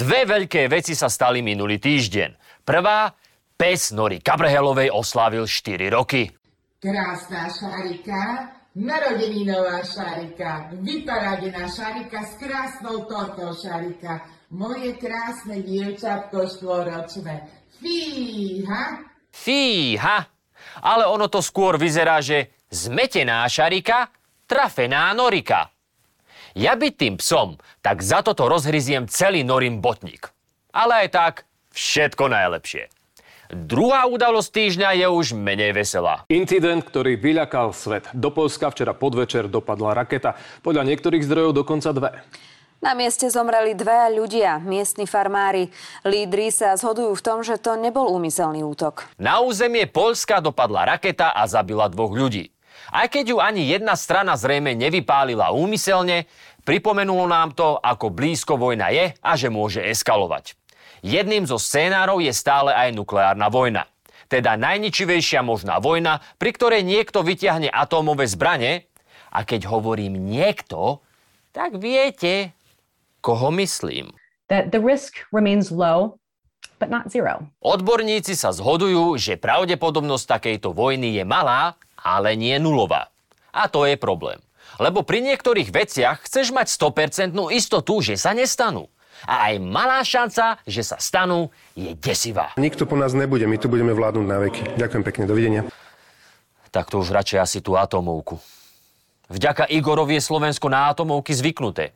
Dve veľké veci sa stali minulý týždeň. Prvá, pes Nory Kabrhelovej oslávil 4 roky. Krásna Šarika, narodeninová Šarika, vyparadená Šarika s krásnou tortou Šarika, moje krásne dievčatko štvoročné. Fíha! Fíha! Ale ono to skôr vyzerá, že zmetená Šarika, trafená Norika. Ja byť tým psom, tak za toto rozhryziem celý Norim botník. Ale aj tak, všetko najlepšie. Druhá udalosť týždňa je už menej veselá. Incident, ktorý vyľakal svet. Do Polska včera podvečer dopadla raketa. Podľa niektorých zdrojov dokonca dve. Na mieste zomreli dvaja ľudia, miestni farmári. Lídri sa zhodujú v tom, že to nebol úmyselný útok. Na územie Polska dopadla raketa a zabila dvoch ľudí. Aj keď ju ani jedna strana zrejme nevypálila úmyselne, pripomenulo nám to, ako blízko vojna je a že môže eskalovať. Jedným zo scénárov je stále aj nukleárna vojna. Teda najničivejšia možná vojna, pri ktorej niekto vyťahne atómové zbranie. A keď hovorím niekto, tak viete, koho myslím. That the risk remains low, but not zero. Odborníci sa zhodujú, že pravdepodobnosť takejto vojny je malá, ale nie nulová. A to je problém. Lebo pri niektorých veciach chceš mať 100% istotu, že sa nestanú. A aj malá šanca, že sa stanú, je desivá. Nikto po nás nebude, my tu budeme vládnuť na veky. Ďakujem pekne, dovidenia. Tak to už radšej asi tú atomovku. Vďaka Igorovi je Slovensko na atomovky zvyknuté.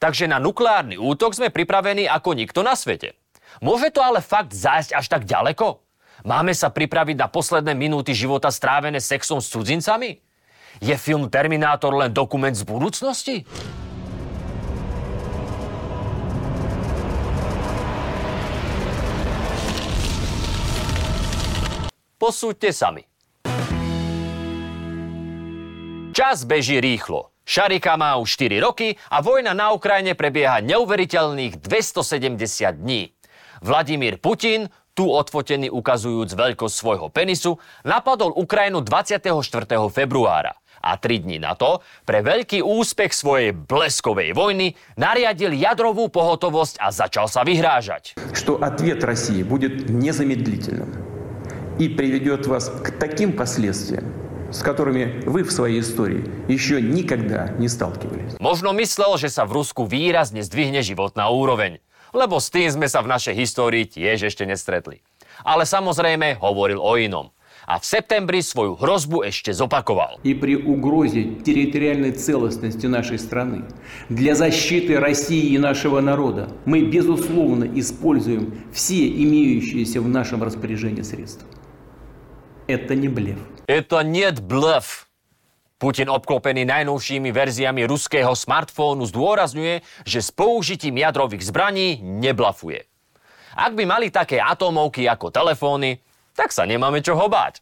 Takže na nukleárny útok sme pripravení ako nikto na svete. Môže to ale fakt zájsť až tak ďaleko? Máme sa pripraviť na posledné minúty života strávené sexom s cudzincami? Je film Terminátor len dokument z budúcnosti? Posúďte sami. Čas beží rýchlo. Šarika má už 4 roky a vojna na Ukrajine prebieha neuveriteľných 270 dní. Vladimír Putin tu odfotený ukazujúc veľkosť svojho penisu, napadol Ukrajinu 24. februára a tri dní na to, pre veľký úspech svojej bleskovej vojny, nariadil jadrovú pohotovosť a začal sa vyhrážať. Что ответ России будет незамедлительным и приведет вас к таким последствиям, с которыми вы в своей истории еще никогда не сталкивались. Možno myslel, že sa v Rusku výrazne zdvihne životná úroveň Lebo s tým sme sa v našej histórii tiež ešte nestretli. Ale samozrejme hovoril o inom. A v septembri svoju hrozbu ešte zopakoval. И при угрозе территориальной целостности нашей страны, для защиты России и нашего народа, мы, безусловно, используем все имеющиеся в нашем распоряжении средства. Это не блеф. Это нет блеф. Putin obklopený najnovšími verziami ruského smartfónu zdôrazňuje, že s použitím jadrových zbraní neblafuje. Ak by mali také atómovky ako telefóny, tak sa nemáme čoho báť.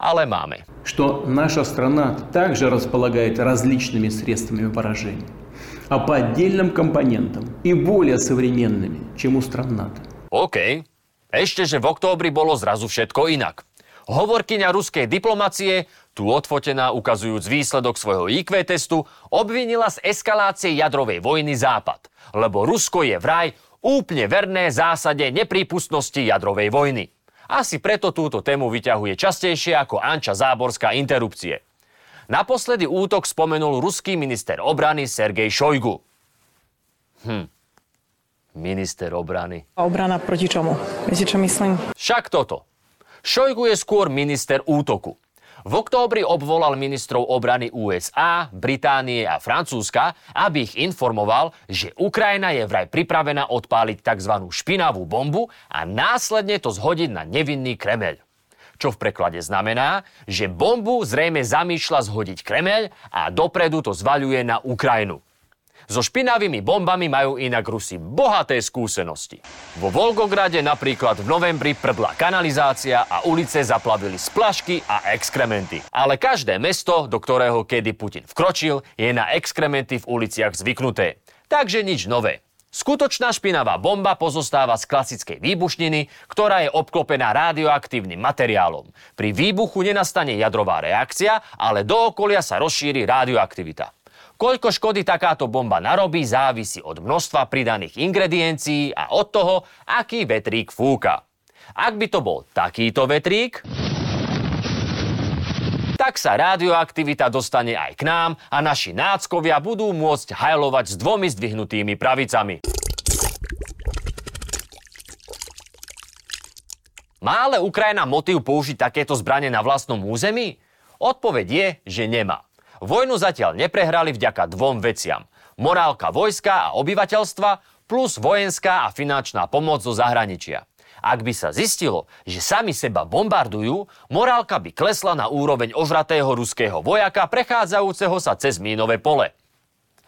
Ale máme. Что наша страна также располагает различными средствами поражения, а по отдельным компонентам и более современными, чем у стран НАТО. OK. Ešte, že v októbri bolo zrazu všetko inak. Hovorkyňa ruskej diplomacie tu odfotená ukazujúc výsledok svojho IQ testu, obvinila z eskalácie jadrovej vojny Západ, lebo Rusko je vraj úplne verné zásade neprípustnosti jadrovej vojny. Asi preto túto tému vyťahuje častejšie ako Anča Záborská interrupcie. Naposledy útok spomenul ruský minister obrany Sergej Šojgu. Hm. Minister obrany. Obrana proti čomu? Viete, čo myslím? Však toto. Šojgu je skôr minister útoku. V októbri obvolal ministrov obrany USA, Británie a Francúzska, aby ich informoval, že Ukrajina je vraj pripravená odpáliť tzv. špinavú bombu a následne to zhodiť na nevinný Kremeľ. Čo v preklade znamená, že bombu zrejme zamýšľa zhodiť Kremeľ a dopredu to zvaľuje na Ukrajinu. So špinavými bombami majú inak Rusi bohaté skúsenosti. Vo Volgograde napríklad v novembri prdla kanalizácia a ulice zaplavili splašky a exkrementy. Ale každé mesto, do ktorého kedy Putin vkročil, je na exkrementy v uliciach zvyknuté. Takže nič nové. Skutočná špinavá bomba pozostáva z klasickej výbušniny, ktorá je obklopená radioaktívnym materiálom. Pri výbuchu nenastane jadrová reakcia, ale do okolia sa rozšíri radioaktivita. Koľko škody takáto bomba narobí, závisí od množstva pridaných ingrediencií a od toho, aký vetrík fúka. Ak by to bol takýto vetrík, tak sa radioaktivita dostane aj k nám a naši náckovia budú môcť hajlovať s dvomi zdvihnutými pravicami. Má ale Ukrajina motív použiť takéto zbranie na vlastnom území? Odpoveď je, že nemá. Vojnu zatiaľ neprehrali vďaka dvom veciam. Morálka vojska a obyvateľstva plus vojenská a finančná pomoc zo zahraničia. Ak by sa zistilo, že sami seba bombardujú, morálka by klesla na úroveň ožratého ruského vojaka prechádzajúceho sa cez mínové pole.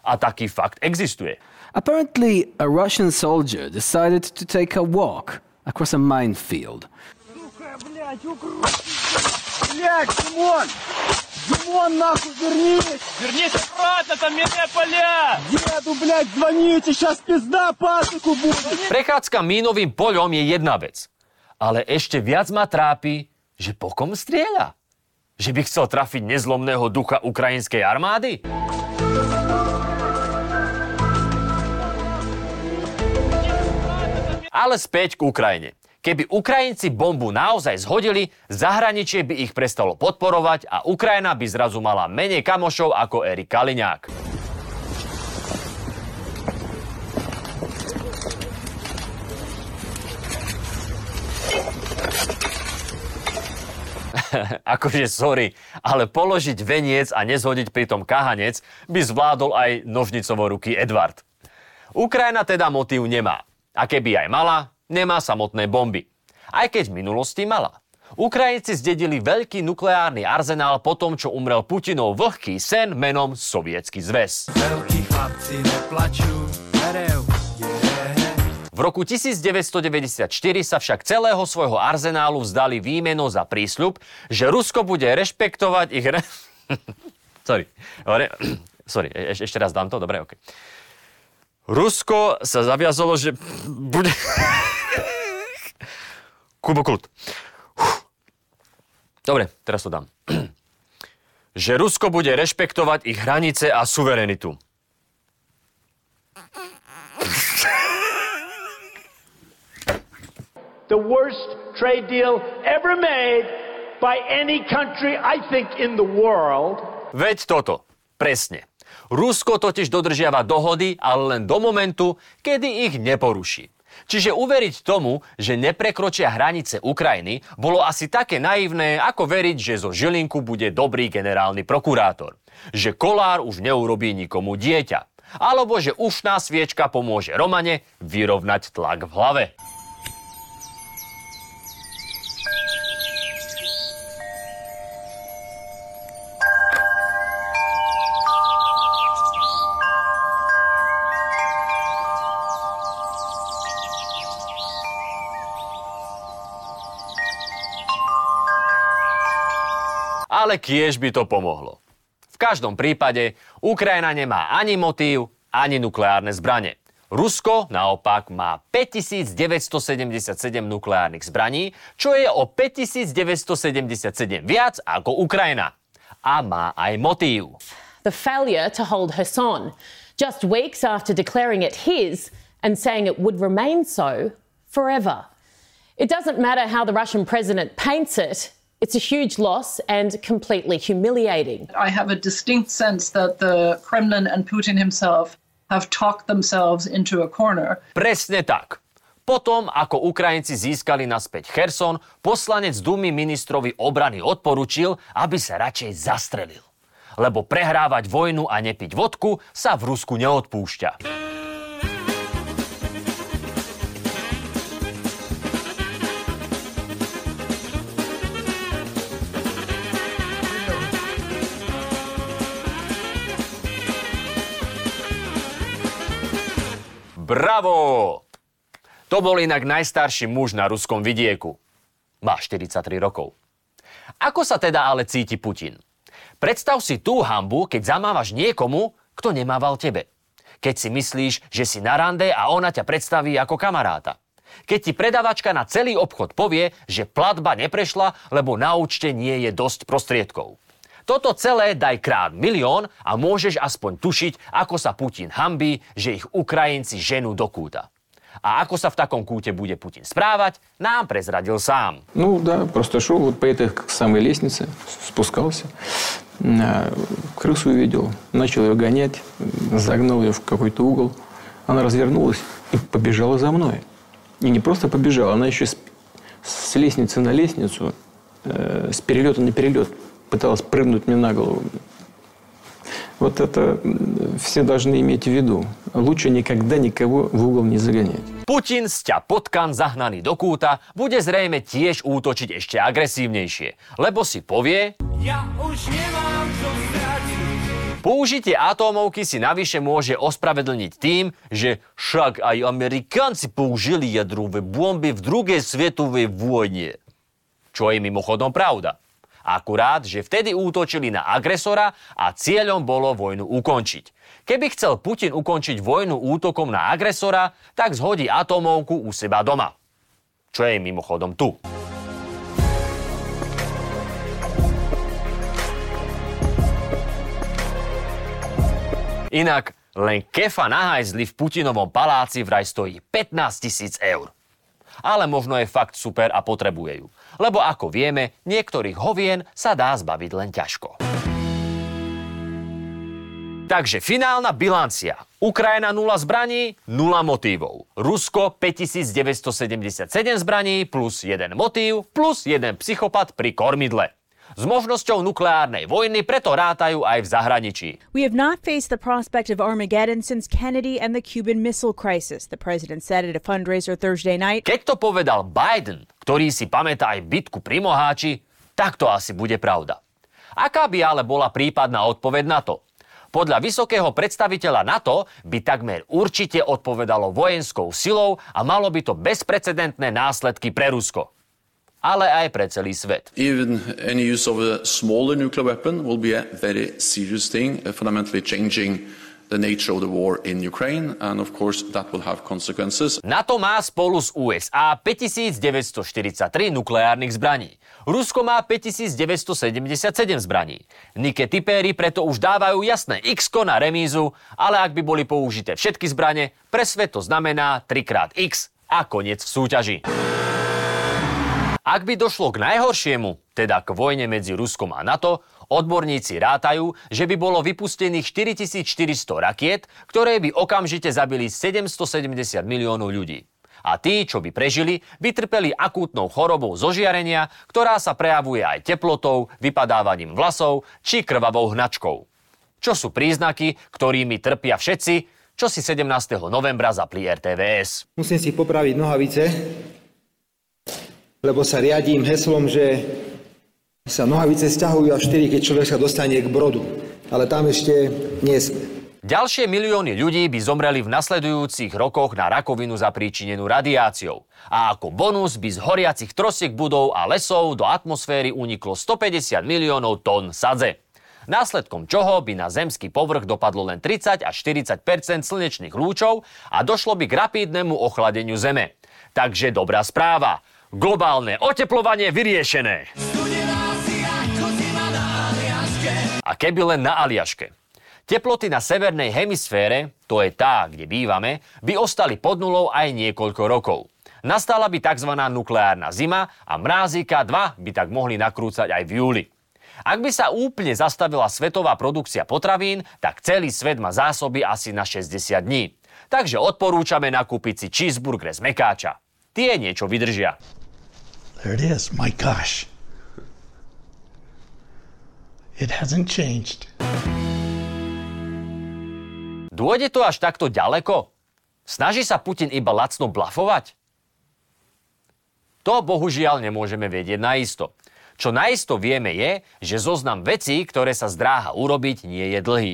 A taký fakt existuje. Apparently, a Russian soldier decided to take a walk across a minefield. Блядь, Димон! Димон, нахуй, вернись! Вернись обратно, там минные поля! Деду, блядь, звоните, сейчас пизда пасеку будет! Prechádzka mínovým poľom je jedna vec. Ale ešte viac ma trápi, že po kom strieľa. Že by chcel trafiť nezlomného ducha ukrajinskej armády? Ale späť k Ukrajine. Keby Ukrajinci bombu naozaj zhodili, zahraničie by ich prestalo podporovať a Ukrajina by zrazu mala menej kamošov ako Erik Kaliňák. akože sorry, ale položiť veniec a nezhodiť pritom kahanec by zvládol aj nožnicovo ruky Edward. Ukrajina teda motív nemá. A keby aj mala, nemá samotné bomby. Aj keď v minulosti mala. Ukrajinci zdedili veľký nukleárny arzenál po tom, čo umrel Putinov vlhký sen menom Sovietsky zväz. Veľkí chlapci neplačú, v roku 1994 sa však celého svojho arzenálu vzdali výmeno za prísľub, že Rusko bude rešpektovať ich... Re... Sorry. Sorry, eš- ešte raz dám to? Dobre, OK. Rusko sa zaviazalo, že bude... Kubo kult. Dobre, teraz to dám. že Rusko bude rešpektovať ich hranice a suverenitu. the worst trade deal ever made by any country, I think, in the world. Veď toto. Presne. Rusko totiž dodržiava dohody, ale len do momentu, kedy ich neporuší. Čiže uveriť tomu, že neprekročia hranice Ukrajiny, bolo asi také naivné, ako veriť, že zo Žilinku bude dobrý generálny prokurátor. Že kolár už neurobí nikomu dieťa. Alebo že ušná sviečka pomôže Romane vyrovnať tlak v hlave. Ale kiež by to pomohlo. V každom prípade Ukrajina nemá ani motív, ani nukleárne zbranie. Rusko naopak má 5977 nukleárnych zbraní, čo je o 5977 viac ako Ukrajina. A má aj motív. The failure to hold Kherson just weeks after declaring it his and saying it would remain so forever. It doesn't matter how the Russian president paints it, it's a huge loss and completely humiliating. I have a distinct sense that the Kremlin and Putin himself have talked themselves into a corner. Presne tak. Potom, ako Ukrajinci získali naspäť Kherson, poslanec Dumy ministrovi obrany odporučil, aby sa radšej zastrelil. Lebo prehrávať vojnu a nepiť vodku sa v Rusku neodpúšťa. Bravo! To bol inak najstarší muž na ruskom vidieku. Má 43 rokov. Ako sa teda ale cíti Putin? Predstav si tú hambu, keď zamávaš niekomu, kto nemával tebe. keď si myslíš, že si na rande a ona ťa predstaví ako kamaráta. Keď ti predavačka na celý obchod povie, že platba neprešla, lebo na účte nie je dosť prostriedkov. Toto celé daj krát milión a môžeš aspoň tušiť, ako sa Putin hambí, že ich Ukrajinci ženú do kúta. A ako sa в таком куте будет Путин спрávať, нам презрадил сам. Ну да, просто шел вот по этой самой лестнице, спускался, крысу увидел, начал ее гонять, загнал ее в какой-то угол. Она развернулась и побежала за мной. И не просто побежала, она еще с, с лестницы на лестницу, э, с перелета на перелет пыталась прыгнуть мне на голову. Вот это все должны иметь в виду. Лучше никогда никого в угол не загонять. Putin z ťa potkan zahnaný do kúta bude zrejme tiež útočiť ešte agresívnejšie, lebo si povie... Ja už nemám čo Použitie atómovky si navyše môže ospravedlniť tým, že však aj Amerikanci použili jadrové bomby v druhej svetovej vojne. Čo je mimochodom pravda. Akurát, že vtedy útočili na agresora a cieľom bolo vojnu ukončiť. Keby chcel Putin ukončiť vojnu útokom na agresora, tak zhodí atomovku u seba doma. Čo je mimochodom tu. Inak len kefa na hajzli v Putinovom paláci vraj stojí 15 tisíc eur ale možno je fakt super a potrebuje ju. Lebo ako vieme, niektorých hovien sa dá zbaviť len ťažko. Takže finálna bilancia. Ukrajina 0 zbraní, 0 motívov. Rusko 5977 zbraní plus 1 motív plus 1 psychopat pri kormidle. S možnosťou nukleárnej vojny preto rátajú aj v zahraničí. We have not faced the prospect of Armageddon since Kennedy and the Cuban Missile Crisis, the president said at a fundraiser Thursday night. Keď to povedal Biden, ktorý si pamätá aj bitku pri Moháči, tak to asi bude pravda. Aká by ale bola prípadná odpoveď na to? Podľa vysokého predstaviteľa NATO by takmer určite odpovedalo vojenskou silou a malo by to bezprecedentné následky pre Rusko ale aj pre celý svet. Even any use of a smaller nuclear weapon will be a very serious thing, uh, fundamentally changing the nature of the war in Ukraine and of course that will have consequences. NATO má spolu s USA 5943 nukleárnych zbraní. Rusko má 5977 zbraní. Nike tipéry preto už dávajú jasné x na remízu, ale ak by boli použité všetky zbrane, pre svet to znamená 3x a koniec v súťaži. Ak by došlo k najhoršiemu, teda k vojne medzi Ruskom a NATO, odborníci rátajú, že by bolo vypustených 4400 rakiet, ktoré by okamžite zabili 770 miliónov ľudí. A tí, čo by prežili, by trpeli akútnou chorobou zožiarenia, ktorá sa prejavuje aj teplotou, vypadávaním vlasov či krvavou hnačkou. Čo sú príznaky, ktorými trpia všetci, čo si 17. novembra zapli RTVS. Musím si popraviť nohavice, lebo sa riadím heslom, že sa nohavice stiahujú až 4, keď človek sa dostane k brodu. Ale tam ešte nie sme. Ďalšie milióny ľudí by zomreli v nasledujúcich rokoch na rakovinu zapríčinenú radiáciou. A ako bonus by z horiacich trosiek budov a lesov do atmosféry uniklo 150 miliónov tón sadze. Následkom čoho by na zemský povrch dopadlo len 30 až 40% slnečných lúčov a došlo by k rapídnemu ochladeniu Zeme. Takže dobrá správa. Globálne oteplovanie vyriešené. A keby len na Aliaške. Teploty na severnej hemisfére, to je tá, kde bývame, by ostali pod nulou aj niekoľko rokov. Nastala by tzv. nukleárna zima a mrázika 2 by tak mohli nakrúcať aj v júli. Ak by sa úplne zastavila svetová produkcia potravín, tak celý svet má zásoby asi na 60 dní. Takže odporúčame nakúpiť si cheeseburger z mekáča. Tie niečo vydržia. There it is. My gosh. It hasn't changed. Dôjde to až takto ďaleko? Snaží sa Putin iba lacno blafovať? To bohužiaľ nemôžeme vedieť naisto. Čo naisto vieme je, že zoznam vecí, ktoré sa zdráha urobiť, nie je dlhý.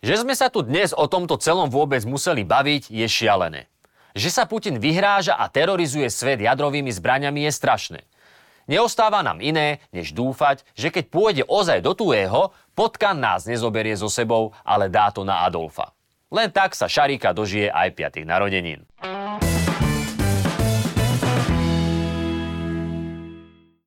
Že sme sa tu dnes o tomto celom vôbec museli baviť, je šialené. Že sa Putin vyhráža a terorizuje svet jadrovými zbraňami je strašné. Neostáva nám iné, než dúfať, že keď pôjde ozaj do tuého, potkan nás nezoberie so sebou, ale dá to na Adolfa. Len tak sa Šarika dožije aj 5. narodenín.